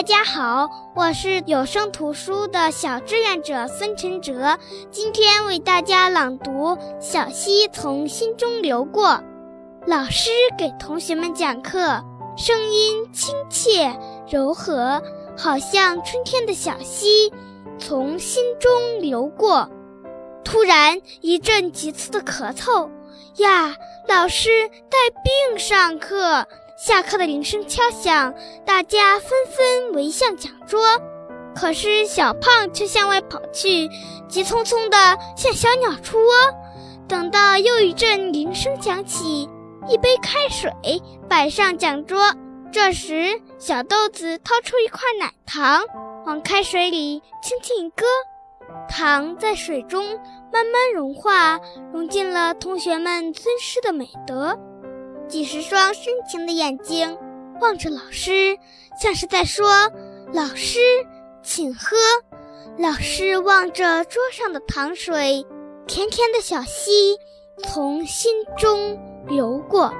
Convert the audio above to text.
大家好，我是有声图书的小志愿者孙晨哲，今天为大家朗读《小溪从心中流过》。老师给同学们讲课，声音亲切柔和，好像春天的小溪从心中流过。突然一阵急促的咳嗽，呀，老师带病上课。下课的铃声敲响，大家纷纷围向讲桌。可是小胖却向外跑去，急匆匆地像小鸟出窝。等到又一阵铃声响起，一杯开水摆上讲桌。这时，小豆子掏出一块奶糖，往开水里轻轻一搁，糖在水中慢慢融化，融进了同学们尊师的美德。几十双深情的眼睛望着老师，像是在说：“老师，请喝。”老师望着桌上的糖水，甜甜的小溪从心中流过。